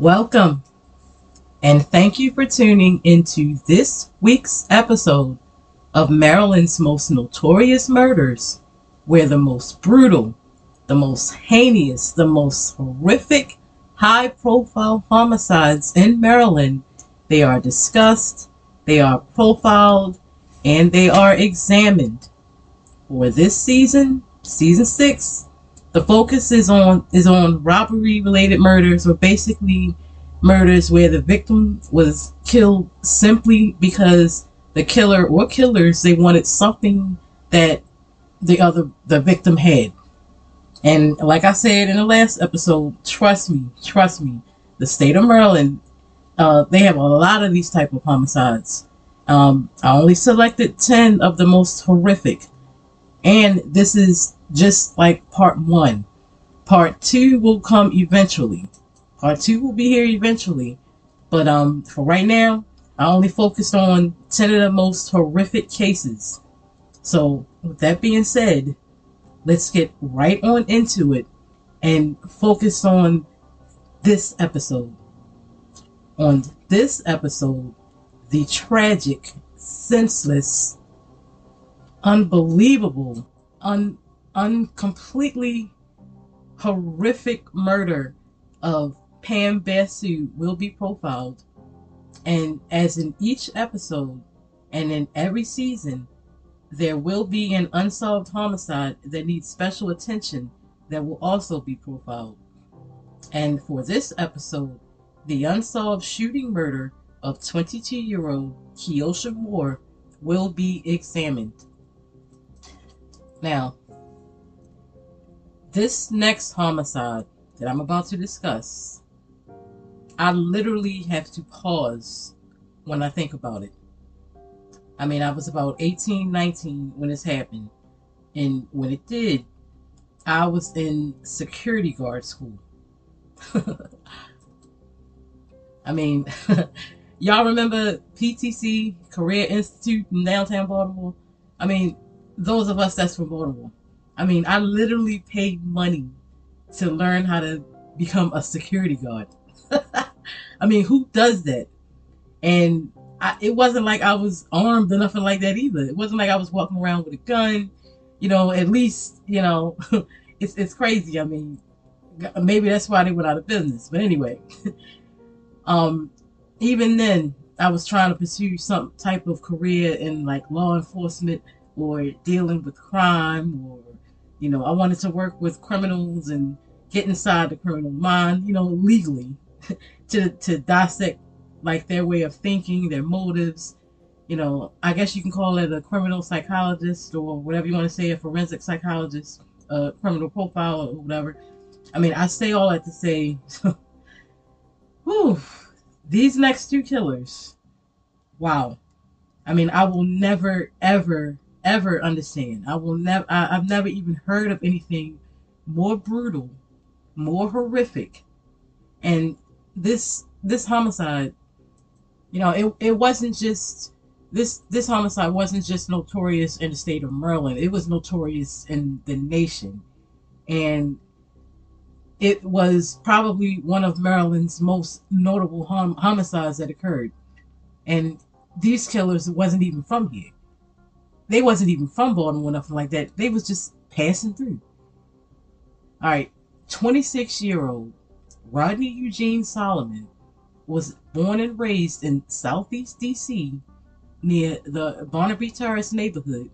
Welcome, and thank you for tuning into this week's episode of Maryland's most notorious murders, where the most brutal, the most heinous, the most horrific, high profile homicides in Maryland, they are discussed, they are profiled, and they are examined. For this season, season six, the focus is on is on robbery related murders or basically murders where the victim was killed simply because the killer or killers they wanted something that the other the victim had. And like i said in the last episode trust me trust me the state of maryland uh, they have a lot of these type of homicides. Um, i only selected 10 of the most horrific and this is just like part one part two will come eventually part two will be here eventually but um for right now I only focused on 10 of the most horrific cases. So, with that being said, let's get right on into it and focus on this episode. On this episode, the tragic, senseless, unbelievable, un, un completely horrific murder of Pam Basu will be profiled and as in each episode and in every season, there will be an unsolved homicide that needs special attention that will also be profiled. And for this episode, the unsolved shooting murder of 22 year old Keosha Moore will be examined. Now, this next homicide that I'm about to discuss I literally have to pause when I think about it. I mean, I was about 18, 19 when this happened. And when it did, I was in security guard school. I mean, y'all remember PTC, Career Institute in downtown Baltimore? I mean, those of us that's Baltimore. I mean, I literally paid money to learn how to become a security guard. I mean, who does that? And I, it wasn't like I was armed or nothing like that either. It wasn't like I was walking around with a gun. You know, at least you know, it's it's crazy. I mean, maybe that's why they went out of business. But anyway, um, even then, I was trying to pursue some type of career in like law enforcement or dealing with crime or you know, I wanted to work with criminals and get inside the criminal mind, you know, legally to to dissect like their way of thinking, their motives. You know, I guess you can call it a criminal psychologist or whatever you want to say, a forensic psychologist, a criminal profile or whatever. I mean, I say all that to say, whew, these next two killers, wow. I mean, I will never, ever, ever understand. I will never, I've never even heard of anything more brutal, more horrific, and this this homicide, you know, it it wasn't just this this homicide wasn't just notorious in the state of Maryland. It was notorious in the nation, and it was probably one of Maryland's most notable hom- homicides that occurred. And these killers wasn't even from here. They wasn't even from Baltimore, nothing like that. They was just passing through. All right, 26 year old Rodney Eugene Solomon was born and raised in southeast DC near the Barnaby Terrace neighborhood.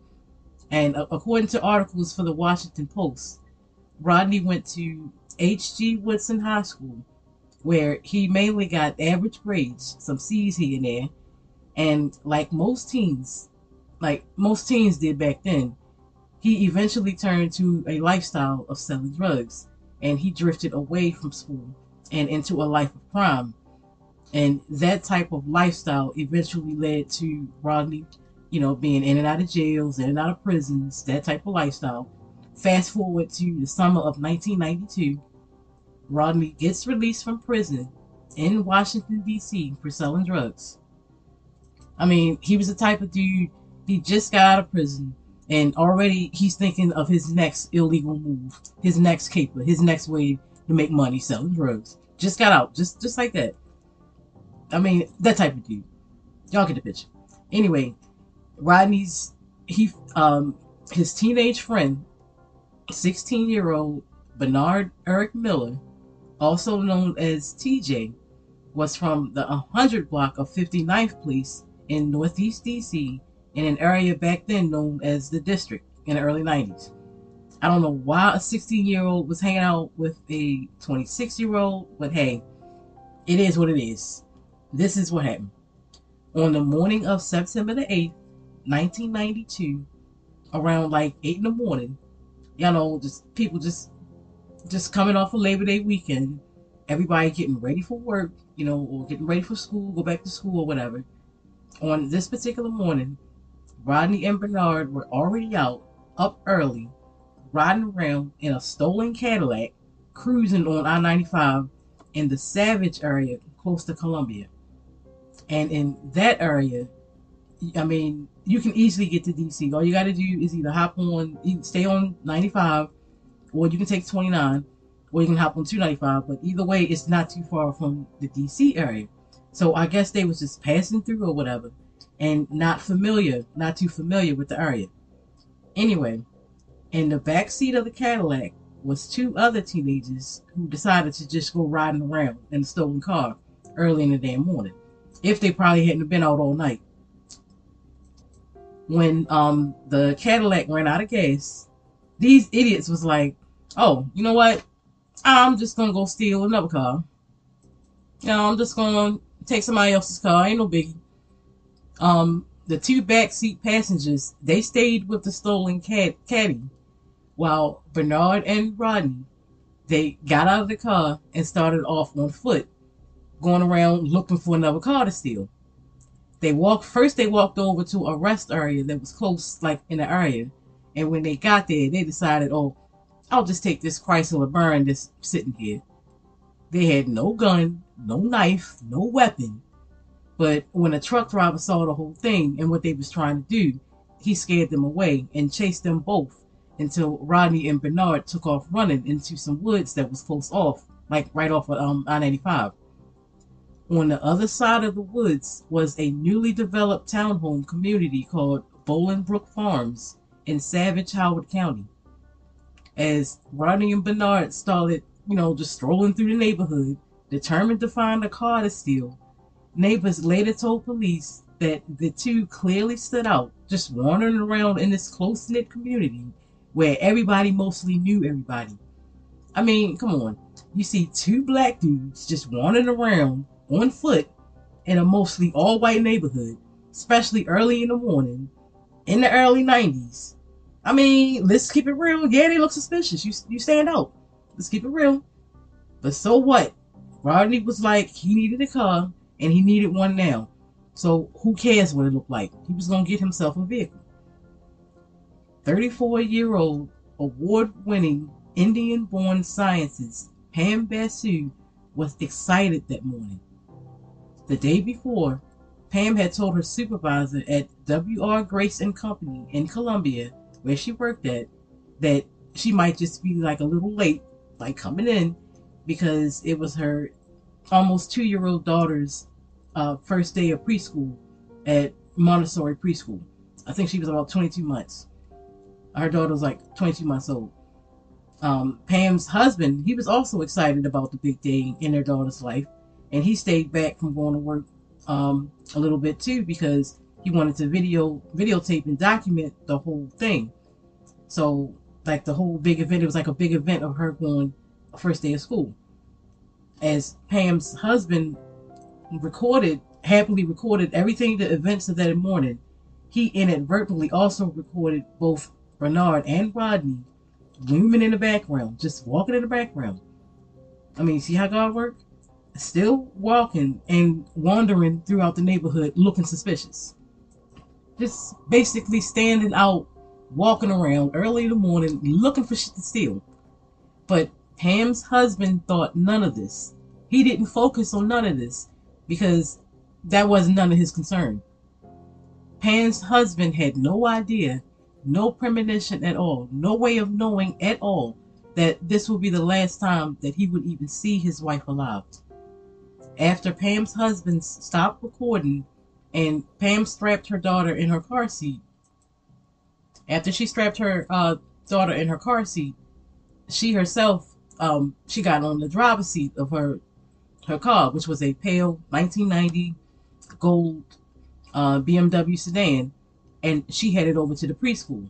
And uh, according to articles for the Washington Post, Rodney went to H.D. Woodson High School, where he mainly got average grades, some C's here and there. And like most teens, like most teens did back then, he eventually turned to a lifestyle of selling drugs and he drifted away from school and into a life of crime. And that type of lifestyle eventually led to Rodney, you know, being in and out of jails, in and out of prisons, that type of lifestyle. Fast forward to the summer of 1992, Rodney gets released from prison in Washington, D.C. for selling drugs. I mean, he was the type of dude, he just got out of prison, and already he's thinking of his next illegal move, his next caper, his next way to make money selling drugs. Just got out, just just like that. I mean, that type of dude. Y'all get the picture. Anyway, Rodney's he um his teenage friend, 16 year old Bernard Eric Miller, also known as TJ, was from the 100 block of 59th Place in Northeast DC in an area back then known as the District in the early 90s. I don't know why a 16 year old was hanging out with a 26 year old, but hey, it is what it is. This is what happened. On the morning of September the 8th, 1992, around like 8 in the morning, you know, just people just just coming off of Labor Day weekend, everybody getting ready for work, you know, or getting ready for school, go back to school or whatever. On this particular morning, Rodney and Bernard were already out, up early, riding around in a stolen Cadillac, cruising on I 95 in the Savage area close to Columbia. And in that area, I mean, you can easily get to DC. All you got to do is either hop on, stay on 95, or you can take 29, or you can hop on 295. But either way, it's not too far from the DC area. So I guess they was just passing through or whatever, and not familiar, not too familiar with the area. Anyway, in the back seat of the Cadillac was two other teenagers who decided to just go riding around in a stolen car early in the damn morning. If they probably hadn't been out all night. When um the Cadillac ran out of gas, these idiots was like, Oh, you know what? I'm just gonna go steal another car. You know, I'm just gonna take somebody else's car, ain't no biggie. Um, the two backseat passengers, they stayed with the stolen cad- caddy while Bernard and Rodney, they got out of the car and started off on foot, going around looking for another car to steal. They walked first. They walked over to a rest area that was close, like in the area, and when they got there, they decided, "Oh, I'll just take this Chrysler Burn that's sitting here." They had no gun, no knife, no weapon. But when a truck driver saw the whole thing and what they was trying to do, he scared them away and chased them both until Rodney and Bernard took off running into some woods that was close off, like right off of um, I-95. On the other side of the woods was a newly developed townhome community called Bolingbrook Farms in Savage Howard County. As Rodney and Bernard started, you know, just strolling through the neighborhood, determined to find a car to steal, neighbors later told police that the two clearly stood out, just wandering around in this close knit community where everybody mostly knew everybody. I mean, come on. You see two black dudes just wandering around on foot in a mostly all white neighborhood, especially early in the morning in the early 90s. I mean, let's keep it real. Yeah, they look suspicious. You, you stand out. Let's keep it real. But so what? Rodney was like, he needed a car and he needed one now. So who cares what it looked like? He was going to get himself a vehicle. 34 year old award winning Indian born scientist Pam Basu was excited that morning. The day before, Pam had told her supervisor at W.R. Grace and Company in Columbia, where she worked at, that she might just be like a little late, like coming in, because it was her almost two year old daughter's uh, first day of preschool at Montessori Preschool. I think she was about 22 months her daughter was like 22 months old. Um, Pam's husband, he was also excited about the big day in their daughter's life, and he stayed back from going to work um, a little bit too because he wanted to video videotape and document the whole thing. So, like the whole big event, it was like a big event of her going first day of school. As Pam's husband recorded, happily recorded everything, the events of that morning, he inadvertently also recorded both Bernard and Rodney looming in the background, just walking in the background. I mean, see how God works? Still walking and wandering throughout the neighborhood looking suspicious. Just basically standing out, walking around early in the morning looking for shit to steal. But Pam's husband thought none of this. He didn't focus on none of this because that wasn't none of his concern. Pam's husband had no idea no premonition at all, no way of knowing at all that this would be the last time that he would even see his wife alive. After Pam's husband stopped recording and Pam strapped her daughter in her car seat, after she strapped her uh, daughter in her car seat, she herself um, she got on the driver's seat of her her car, which was a pale 1990 gold uh, BMW sedan, and she headed over to the preschool.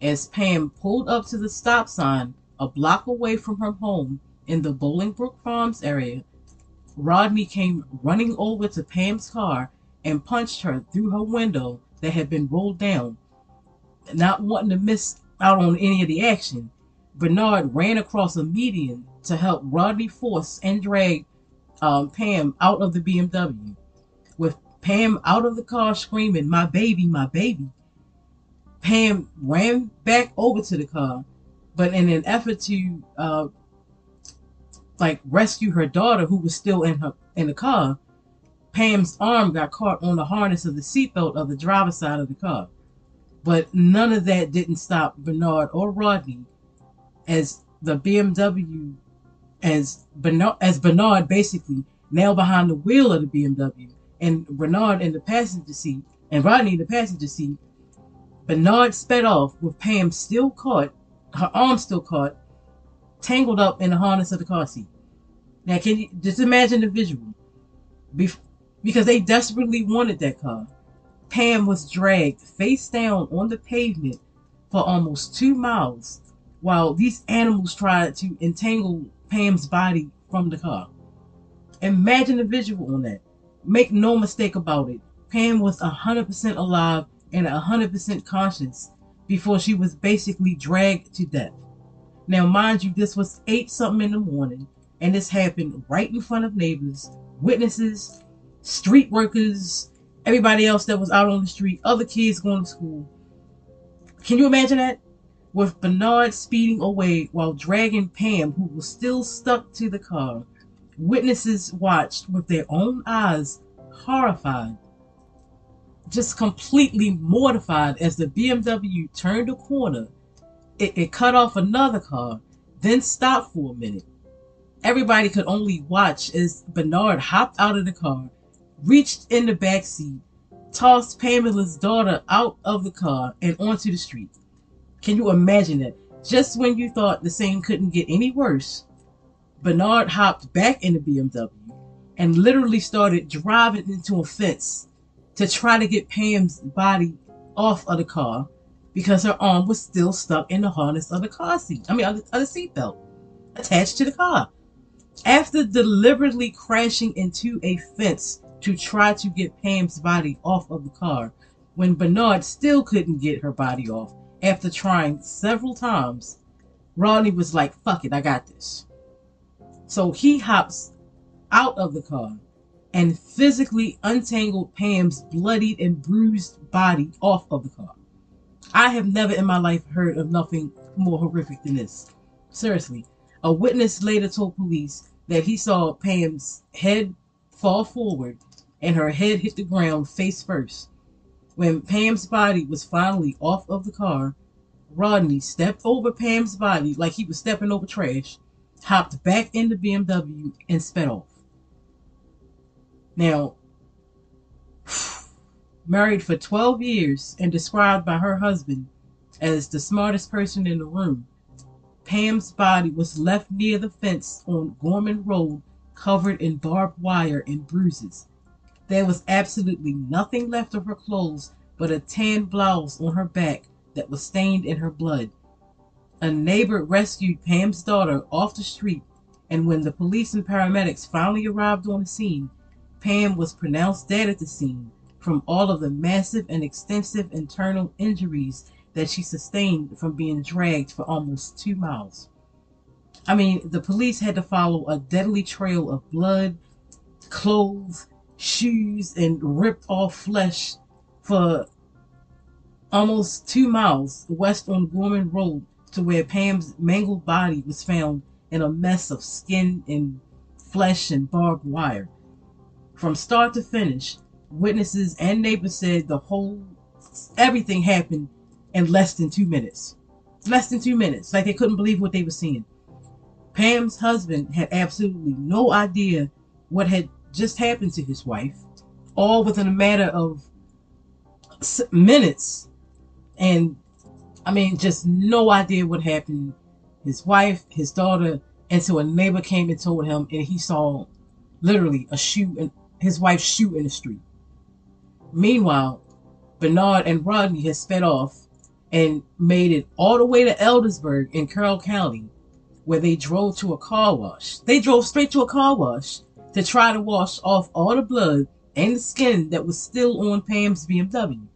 As Pam pulled up to the stop sign a block away from her home in the Bolingbrook Farms area, Rodney came running over to Pam's car and punched her through her window that had been rolled down. Not wanting to miss out on any of the action, Bernard ran across a median to help Rodney force and drag um, Pam out of the BMW. With Pam out of the car screaming, My baby, my baby, Pam ran back over to the car, but in an effort to uh, like rescue her daughter who was still in her in the car, Pam's arm got caught on the harness of the seatbelt of the driver's side of the car. But none of that didn't stop Bernard or Rodney as the BMW as Bernard as Bernard basically now behind the wheel of the BMW and Bernard in the passenger seat and Rodney in the passenger seat. Bernard sped off with Pam still caught, her arm still caught, tangled up in the harness of the car seat. Now, can you just imagine the visual? Bef- because they desperately wanted that car. Pam was dragged face down on the pavement for almost two miles while these animals tried to entangle Pam's body from the car. Imagine the visual on that. Make no mistake about it. Pam was 100% alive and 100% conscious before she was basically dragged to death. Now, mind you, this was 8 something in the morning, and this happened right in front of neighbors, witnesses, street workers, everybody else that was out on the street, other kids going to school. Can you imagine that? With Bernard speeding away while dragging Pam, who was still stuck to the car. Witnesses watched with their own eyes, horrified, just completely mortified as the BMW turned a corner. It, it cut off another car, then stopped for a minute. Everybody could only watch as Bernard hopped out of the car, reached in the back seat, tossed Pamela's daughter out of the car and onto the street. Can you imagine that? Just when you thought the scene couldn't get any worse, Bernard hopped back in the BMW and literally started driving into a fence to try to get Pam's body off of the car because her arm was still stuck in the harness of the car seat. I mean, of the, of the seatbelt attached to the car. After deliberately crashing into a fence to try to get Pam's body off of the car, when Bernard still couldn't get her body off, after trying several times, Rodney was like, fuck it, I got this. So he hops out of the car and physically untangled Pam's bloodied and bruised body off of the car. I have never in my life heard of nothing more horrific than this. Seriously. A witness later told police that he saw Pam's head fall forward and her head hit the ground face first. When Pam's body was finally off of the car, Rodney stepped over Pam's body like he was stepping over trash, hopped back in the BMW, and sped off. Now, married for 12 years and described by her husband as the smartest person in the room, Pam's body was left near the fence on Gorman Road, covered in barbed wire and bruises. There was absolutely nothing left of her clothes but a tan blouse on her back that was stained in her blood. A neighbor rescued Pam's daughter off the street, and when the police and paramedics finally arrived on the scene, Pam was pronounced dead at the scene from all of the massive and extensive internal injuries that she sustained from being dragged for almost two miles. I mean, the police had to follow a deadly trail of blood, clothes, shoes, and ripped off flesh for almost two miles west on Gorman Road to where Pam's mangled body was found in a mess of skin and flesh and barbed wire. From start to finish, witnesses and neighbors said the whole everything happened in less than two minutes. less than two minutes. Like they couldn't believe what they were seeing. Pam's husband had absolutely no idea what had just happened to his wife, all within a matter of minutes. And I mean, just no idea what happened. His wife, his daughter, and so a neighbor came and told him, and he saw literally a shoe and his wife's shoe in the street. Meanwhile, Bernard and Rodney had sped off and made it all the way to Eldersburg in Carroll County, where they drove to a car wash. They drove straight to a car wash to try to wash off all the blood and the skin that was still on Pam's BMW.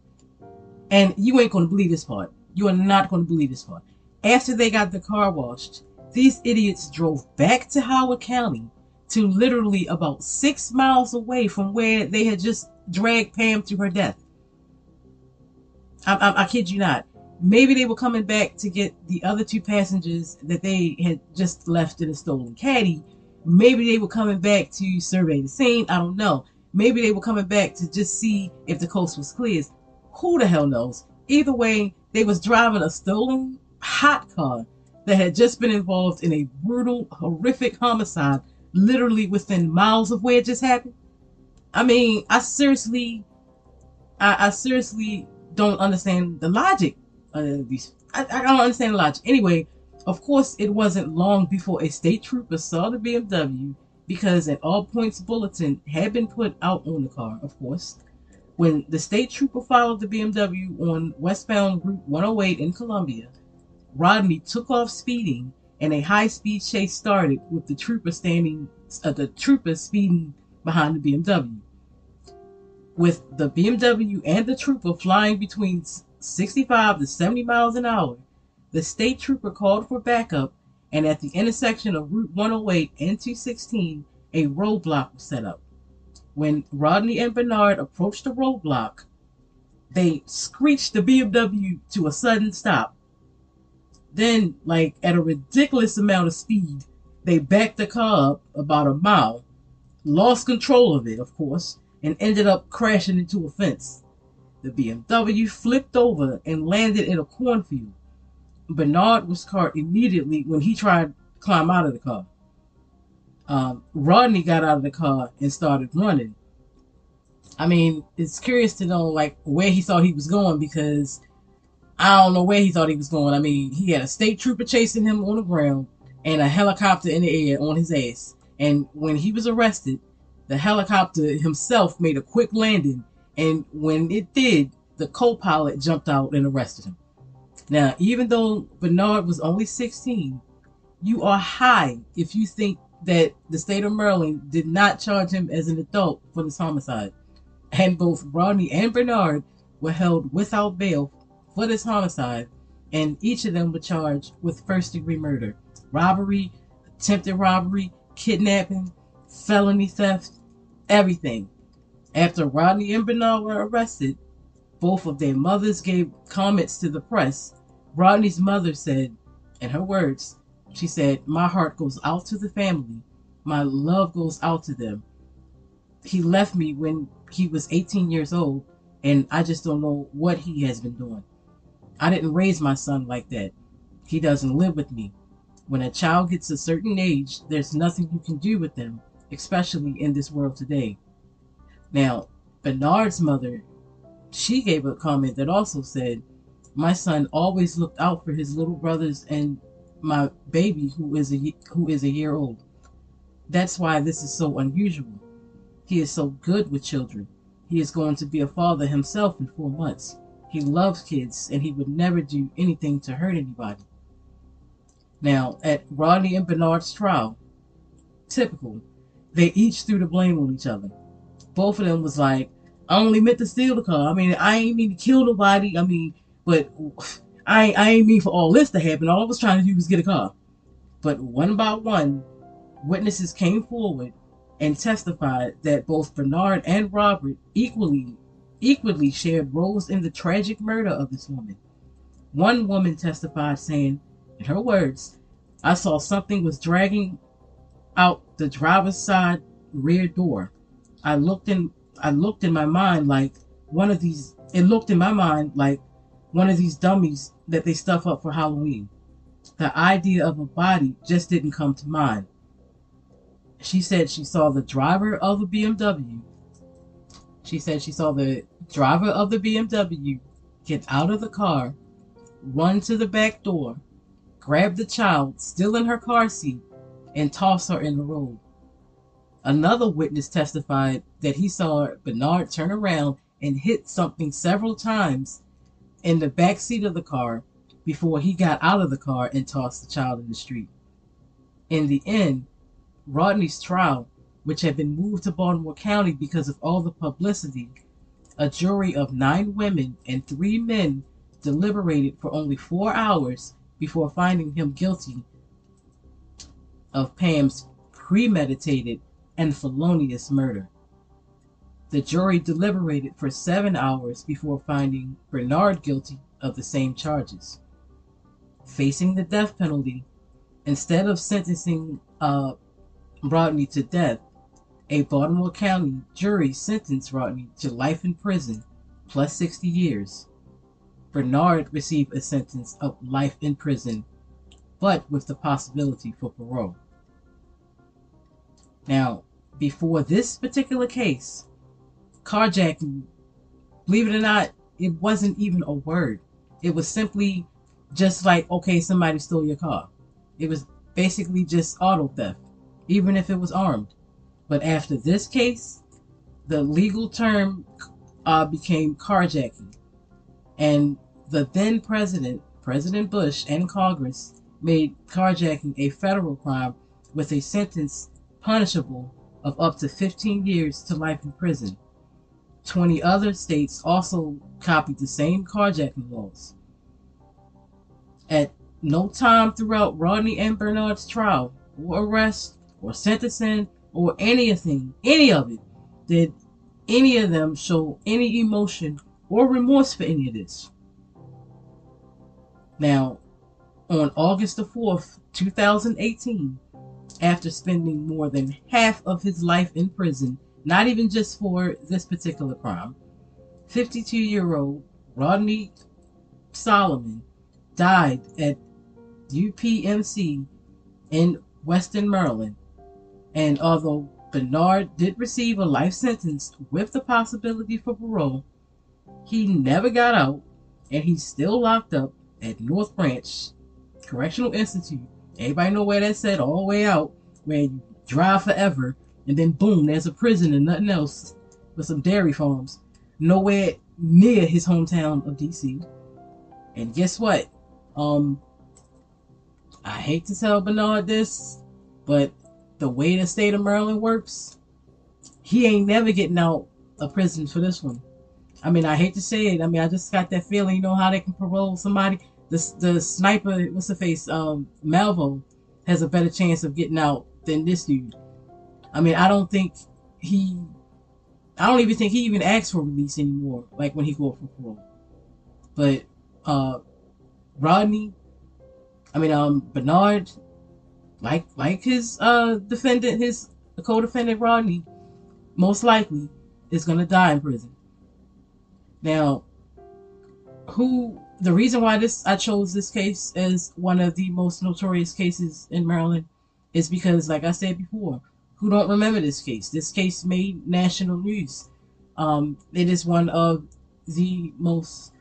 And you ain't gonna believe this part. You are not gonna believe this part. After they got the car washed, these idiots drove back to Howard County to literally about six miles away from where they had just dragged Pam to her death. I, I, I kid you not. Maybe they were coming back to get the other two passengers that they had just left in a stolen caddy. Maybe they were coming back to survey the scene. I don't know. Maybe they were coming back to just see if the coast was clear. Who the hell knows? Either way, they was driving a stolen hot car that had just been involved in a brutal, horrific homicide literally within miles of where it just happened. I mean, I seriously, I, I seriously don't understand the logic of these. I, I don't understand the logic. Anyway, of course, it wasn't long before a state trooper saw the BMW because an all points bulletin had been put out on the car, of course. When the state trooper followed the BMW on westbound Route 108 in Columbia, Rodney took off speeding and a high speed chase started with the trooper standing, uh, the trooper speeding behind the BMW. With the BMW and the trooper flying between 65 to 70 miles an hour, the state trooper called for backup, and at the intersection of Route 108 and 216, a roadblock was set up. When Rodney and Bernard approached the roadblock, they screeched the BMW to a sudden stop. Then, like at a ridiculous amount of speed, they backed the car up about a mile, lost control of it, of course, and ended up crashing into a fence. The BMW flipped over and landed in a cornfield. Bernard was caught immediately when he tried to climb out of the car. Um, Rodney got out of the car and started running. I mean, it's curious to know like where he thought he was going because I don't know where he thought he was going. I mean, he had a state trooper chasing him on the ground and a helicopter in the air on his ass. And when he was arrested, the helicopter himself made a quick landing. And when it did, the co pilot jumped out and arrested him. Now, even though Bernard was only 16, you are high if you think that the state of Maryland did not charge him as an adult for this homicide. And both Rodney and Bernard were held without bail for this homicide, and each of them were charged with first degree murder, robbery, attempted robbery, kidnapping, felony theft, everything. After Rodney and Bernard were arrested, both of their mothers gave comments to the press. Rodney's mother said, in her words, she said, My heart goes out to the family. My love goes out to them. He left me when he was 18 years old, and I just don't know what he has been doing. I didn't raise my son like that. He doesn't live with me. When a child gets a certain age, there's nothing you can do with them, especially in this world today. Now, Bernard's mother, she gave a comment that also said, My son always looked out for his little brothers and my baby who is a who is a year old. That's why this is so unusual. He is so good with children. He is going to be a father himself in four months. He loves kids and he would never do anything to hurt anybody. Now, at Rodney and Bernard's trial, typical, they each threw the blame on each other. Both of them was like, I only meant to steal the car. I mean, I ain't mean to kill nobody. I mean, but I, I ain't mean for all this to happen. All I was trying to do was get a car. But one by one, witnesses came forward and testified that both Bernard and Robert equally equally shared roles in the tragic murder of this woman. One woman testified saying, in her words, I saw something was dragging out the driver's side rear door. I looked in I looked in my mind like one of these it looked in my mind like one of these dummies that they stuff up for Halloween. The idea of a body just didn't come to mind. She said she saw the driver of a BMW. She said she saw the driver of the BMW get out of the car, run to the back door, grab the child still in her car seat, and toss her in the road. Another witness testified that he saw Bernard turn around and hit something several times in the back seat of the car before he got out of the car and tossed the child in the street. In the end, Rodney's trial, which had been moved to Baltimore County because of all the publicity, a jury of nine women and three men deliberated for only four hours before finding him guilty of Pam's premeditated and felonious murder. The jury deliberated for seven hours before finding Bernard guilty of the same charges. Facing the death penalty, instead of sentencing uh, Rodney to death, a Baltimore County jury sentenced Rodney to life in prison plus 60 years. Bernard received a sentence of life in prison, but with the possibility for parole. Now, before this particular case, carjacking, believe it or not, it wasn't even a word. It was simply just like, okay, somebody stole your car. It was basically just auto theft, even if it was armed. But after this case, the legal term uh, became carjacking. And the then president, President Bush, and Congress made carjacking a federal crime with a sentence punishable of up to 15 years to life in prison. 20 other states also copied the same carjacking laws. At no time throughout Rodney and Bernard's trial, or arrest, or sentencing, or anything, any of it, did any of them show any emotion or remorse for any of this. Now, on August the 4th, 2018, after spending more than half of his life in prison, not even just for this particular crime. 52 year old Rodney Solomon died at UPMC in Western Maryland. And although Bernard did receive a life sentence with the possibility for parole, he never got out and he's still locked up at North Branch Correctional Institute Everybody know where that's at, all the way out, where you drive forever, and then boom, there's a prison and nothing else but some dairy farms. Nowhere near his hometown of DC. And guess what? Um, I hate to tell Bernard this, but the way the state of Maryland works, he ain't never getting out of prison for this one. I mean, I hate to say it. I mean, I just got that feeling, you know, how they can parole somebody the the sniper, what's the face, um, Malvo, has a better chance of getting out than this dude. I mean, I don't think he, I don't even think he even asks for release anymore. Like when he go for parole. But uh, Rodney, I mean, um, Bernard, like like his uh defendant, his co-defendant Rodney, most likely is gonna die in prison. Now, who the reason why this I chose this case as one of the most notorious cases in Maryland is because, like I said before, who don't remember this case? This case made national news. Um, it is one of the most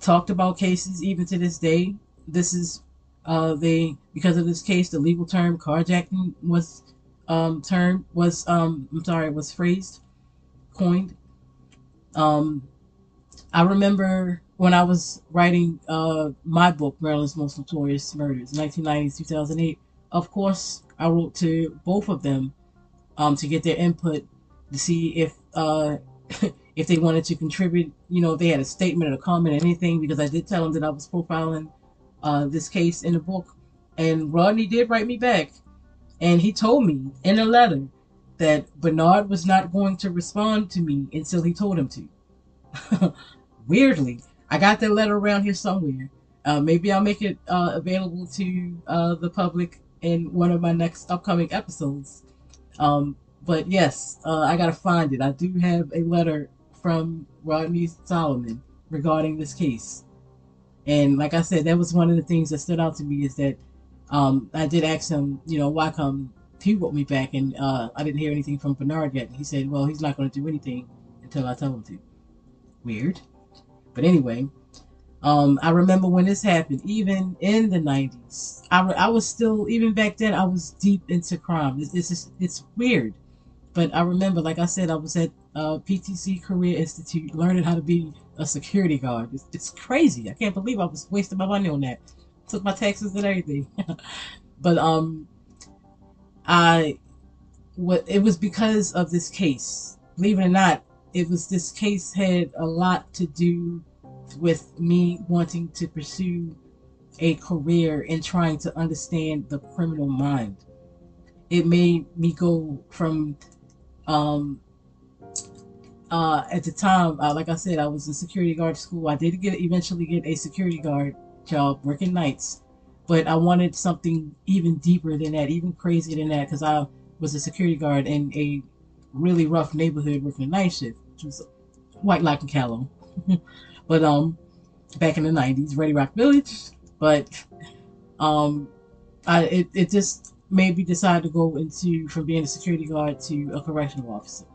talked about cases even to this day. This is uh, they because of this case, the legal term carjacking was um, term was um, I'm sorry was phrased, coined. Um, I remember when I was writing uh, my book, Maryland's Most Notorious Murders, 1990 2008, of course, I wrote to both of them um, to get their input to see if uh, if they wanted to contribute. You know, they had a statement or a comment or anything, because I did tell them that I was profiling uh, this case in the book. And Rodney did write me back, and he told me in a letter that Bernard was not going to respond to me until he told him to. Weirdly, I got that letter around here somewhere. Uh, maybe I'll make it uh, available to uh, the public in one of my next upcoming episodes. Um, but yes, uh, I gotta find it. I do have a letter from Rodney Solomon regarding this case. And like I said, that was one of the things that stood out to me is that um, I did ask him, you know, why come he wrote me back and uh, I didn't hear anything from Bernard yet. He said, well, he's not going to do anything until I tell him to. Weird. But anyway, um, I remember when this happened, even in the 90s, I, I was still, even back then, I was deep into crime. It's, it's, it's weird. But I remember, like I said, I was at uh, PTC Career Institute learning how to be a security guard. It's, it's crazy. I can't believe I was wasting my money on that. Took my taxes and everything. but um, I what it was because of this case. Believe it or not, it was this case had a lot to do with me wanting to pursue a career in trying to understand the criminal mind. It made me go from um uh at the time uh, like I said I was in security guard school. I did get eventually get a security guard job working nights but I wanted something even deeper than that, even crazier than that, because I was a security guard in a really rough neighborhood working a night shift, which was Whitelock and Callow. but um, back in the '90s, Ready Rock Village. But um, I it, it just made me decide to go into from being a security guard to a correctional officer.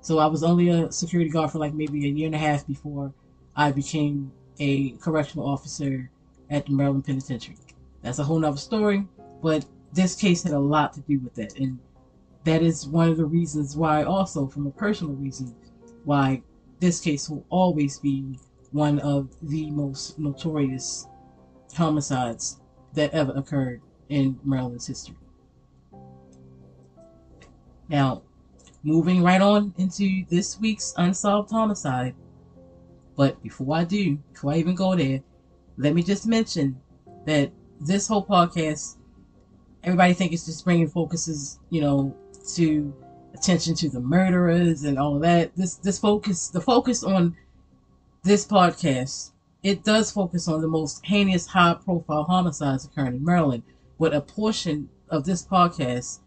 So I was only a security guard for like maybe a year and a half before I became a correctional officer at the Maryland Penitentiary. That's a whole nother story. But this case had a lot to do with that. And that is one of the reasons why, also from a personal reason, why this case will always be one of the most notorious homicides that ever occurred in Maryland's history. Now, moving right on into this week's unsolved homicide. But before I do, before I even go there, let me just mention that this whole podcast, everybody think it's just bringing focuses, you know, to attention to the murderers and all of that. This this focus, the focus on this podcast, it does focus on the most heinous, high-profile homicides occurring in Maryland. But a portion of this podcast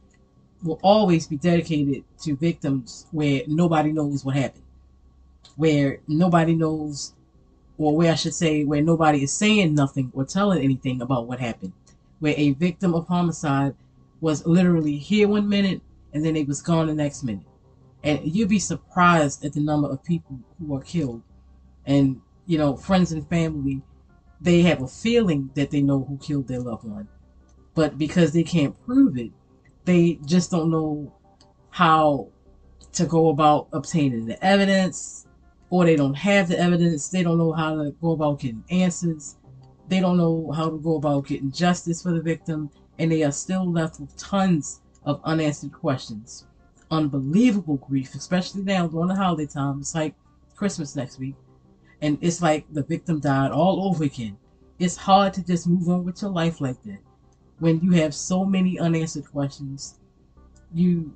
will always be dedicated to victims where nobody knows what happened, where nobody knows or where I should say, where nobody is saying nothing or telling anything about what happened, where a victim of homicide was literally here one minute and then they was gone the next minute. And you'd be surprised at the number of people who are killed. And, you know, friends and family, they have a feeling that they know who killed their loved one. But because they can't prove it, they just don't know how to go about obtaining the evidence, or they don't have the evidence. They don't know how to go about getting answers. They don't know how to go about getting justice for the victim, and they are still left with tons of unanswered questions. Unbelievable grief, especially now during the holiday time. It's like Christmas next week, and it's like the victim died all over again. It's hard to just move on with your life like that when you have so many unanswered questions. You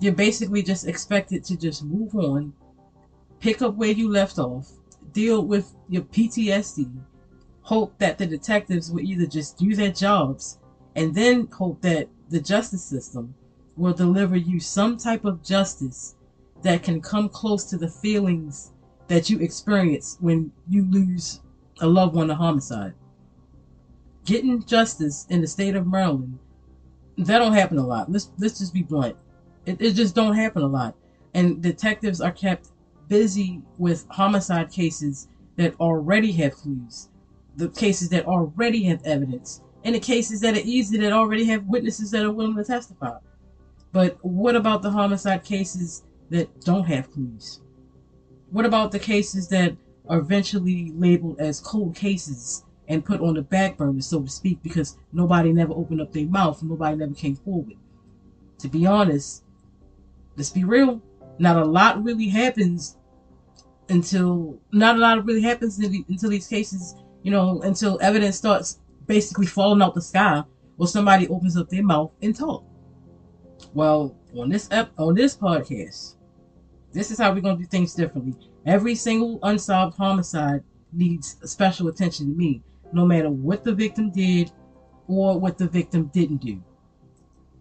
you're basically just expected to just move on pick up where you left off, deal with your PTSD, hope that the detectives will either just do their jobs, and then hope that the justice system will deliver you some type of justice that can come close to the feelings that you experience when you lose a loved one to homicide. Getting justice in the state of Maryland, that don't happen a lot. Let's let's just be blunt. It, it just don't happen a lot. And detectives are kept busy with homicide cases that already have clues, the cases that already have evidence, and the cases that are easy that already have witnesses that are willing to testify. But what about the homicide cases that don't have clues? What about the cases that are eventually labeled as cold cases and put on the back burner, so to speak, because nobody never opened up their mouth, nobody never came forward? To be honest, let's be real, not a lot really happens until not a lot really happens until these cases, you know, until evidence starts basically falling out the sky or somebody opens up their mouth and talk. Well, on this ep- on this podcast, this is how we're gonna do things differently. Every single unsolved homicide needs special attention to me, no matter what the victim did or what the victim didn't do.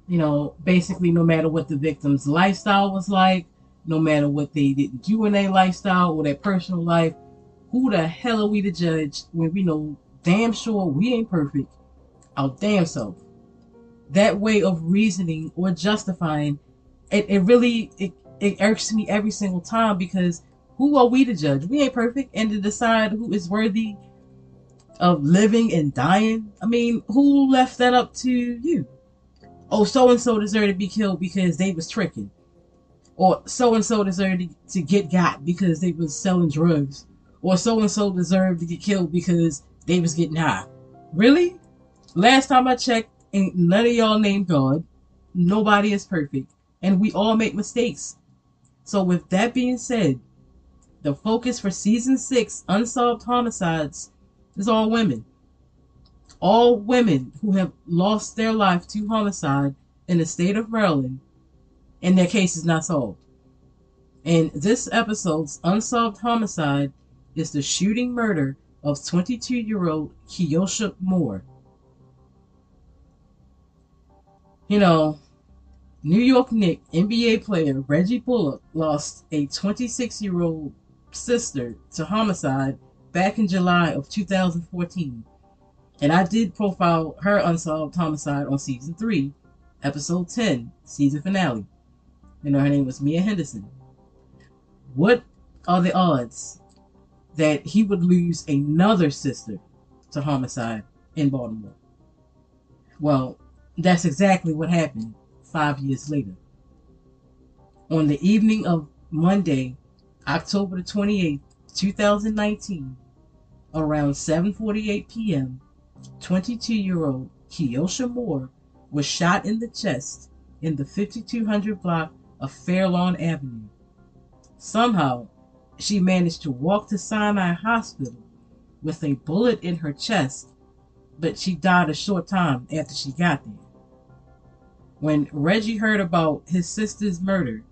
You know, basically, no matter what the victim's lifestyle was like, no matter what they didn't do in their lifestyle or their personal life, who the hell are we to judge when we know damn sure we ain't perfect? Our damn self. That way of reasoning or justifying, it, it really it, it irks me every single time because who are we to judge? We ain't perfect and to decide who is worthy of living and dying. I mean, who left that up to you? Oh, so and so deserved to be killed because they was tricking. Or so and so deserved to get got because they was selling drugs. Or so and so deserved to get killed because they was getting high. Really? Last time I checked, ain't none of y'all named God. Nobody is perfect. And we all make mistakes. So with that being said, the focus for season six, Unsolved Homicides, is all women. All women who have lost their life to homicide in the state of Maryland and their case is not solved. And this episode's Unsolved Homicide is the shooting murder of 22 year old Keosha Moore. You know, New York Knicks NBA player Reggie Bullock lost a 26 year old sister to homicide back in July of 2014. And I did profile her unsolved homicide on season 3, episode 10, season finale. You know, her name was Mia Henderson. What are the odds that he would lose another sister to homicide in Baltimore? Well, that's exactly what happened five years later. On the evening of Monday, October the 28th, 2019, around 7:48 p.m., 22-year-old Keosha Moore was shot in the chest in the 5200 block of Fairlawn Avenue. Somehow, she managed to walk to Sinai Hospital with a bullet in her chest, but she died a short time after she got there. When Reggie heard about his sister's murder,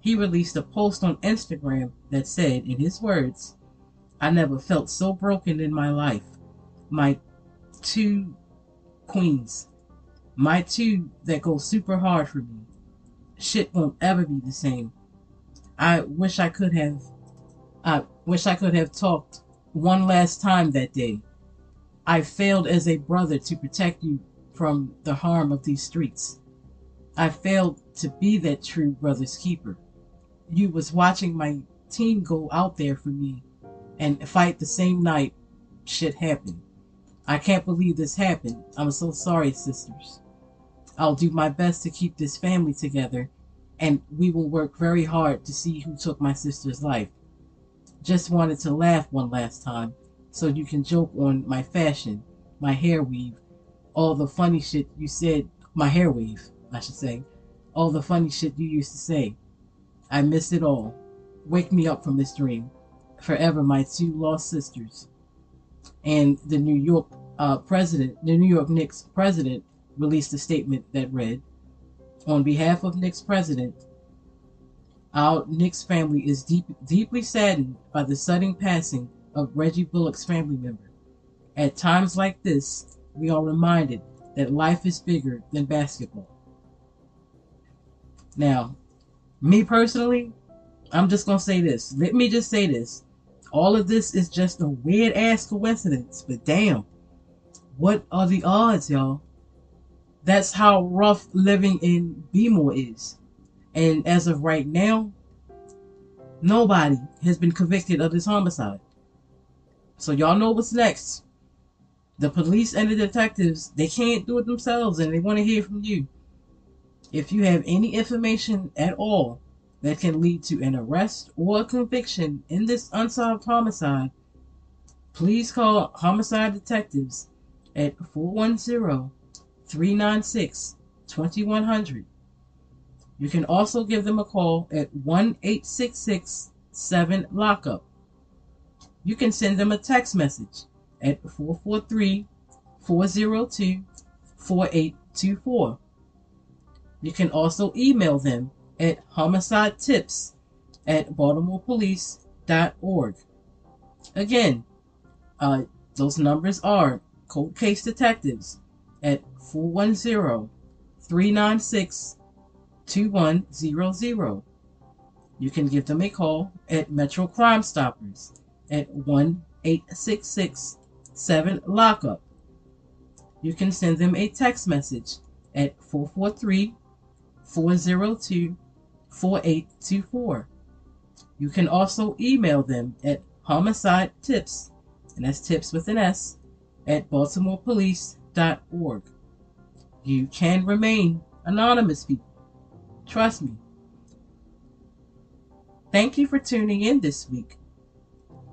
he released a post on Instagram that said, in his words, I never felt so broken in my life. My two queens, my two that go super hard for me. Shit won't ever be the same. I wish I could have, I wish I could have talked one last time that day. I failed as a brother to protect you from the harm of these streets. I failed to be that true brother's keeper you was watching my team go out there for me and fight the same night shit happened. I can't believe this happened. I'm so sorry, sisters. I'll do my best to keep this family together, and we will work very hard to see who took my sister's life. Just wanted to laugh one last time, so you can joke on my fashion, my hair weave, all the funny shit you said, my hair weave, I should say, all the funny shit you used to say. I miss it all. Wake me up from this dream. Forever, my two lost sisters. And the New York uh, president, the New York Knicks president, released a statement that read, "On behalf of Knicks president, our Knicks family is deep, deeply saddened by the sudden passing of Reggie Bullock's family member. At times like this, we are reminded that life is bigger than basketball." Now, me personally, I'm just gonna say this. Let me just say this. All of this is just a weird ass coincidence, but damn, what are the odds, y'all? That's how rough living in Bmore is. And as of right now, nobody has been convicted of this homicide. So y'all know what's next. The police and the detectives, they can't do it themselves and they want to hear from you. If you have any information at all that can lead to an arrest or conviction in this unsolved homicide, please call homicide detectives at 410 396 2100. You can also give them a call at 1 866 7 Lockup. You can send them a text message at 443 402 4824. You can also email them at homicide tips at baltimorepolice.org. Again, uh, those numbers are Cold Case Detectives at 410 396 2100. You can give them a call at Metro Crime Stoppers at 1 866 7 Lockup. You can send them a text message at 443 402 4824. You can also email them at homicide tips, and that's tips with an S, at baltimorepolice.org. You can remain anonymous, people. Trust me. Thank you for tuning in this week.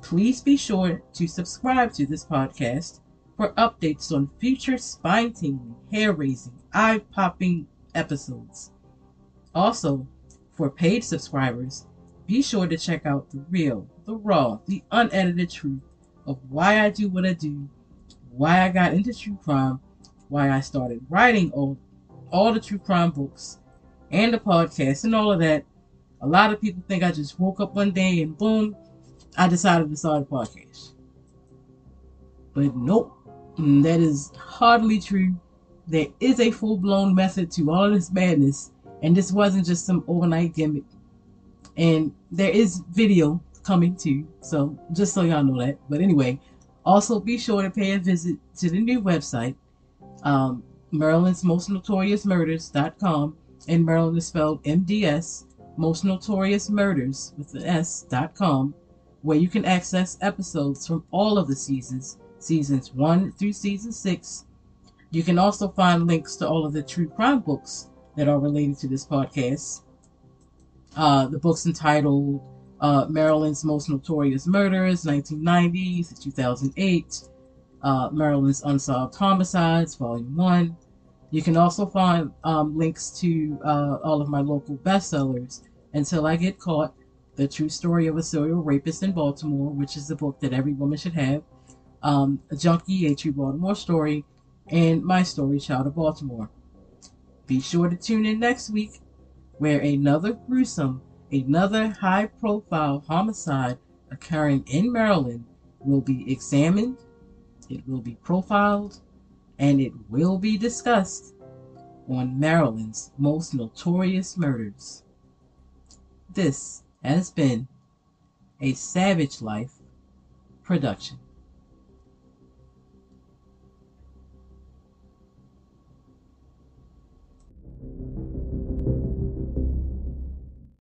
Please be sure to subscribe to this podcast for updates on future spine tingling, hair raising, eye popping episodes. Also, for paid subscribers, be sure to check out the real, the raw, the unedited truth of why I do what I do, why I got into true crime, why I started writing all, all the true crime books, and the podcast, and all of that. A lot of people think I just woke up one day and boom, I decided to start a podcast. But nope, that is hardly true. There is a full blown method to all of this madness, and this wasn't just some overnight gimmick. And there is video coming too, so just so y'all know that. But anyway, also be sure to pay a visit to the new website, um, Maryland's Most Notorious Murders.com, and Maryland is spelled MDS, Most Notorious Murders with the S.com, where you can access episodes from all of the seasons, seasons 1 through season 6. You can also find links to all of the true crime books that are related to this podcast. Uh, the books entitled uh, Maryland's Most Notorious Murders, 1990 to 2008, uh, Maryland's Unsolved Homicides, Volume 1. You can also find um, links to uh, all of my local bestsellers, Until I Get Caught, The True Story of a Serial Rapist in Baltimore, which is a book that every woman should have, um, A Junkie, A True Baltimore Story, and My Story, Child of Baltimore. Be sure to tune in next week where another gruesome, another high profile homicide occurring in Maryland will be examined, it will be profiled, and it will be discussed on Maryland's most notorious murders. This has been a Savage Life production.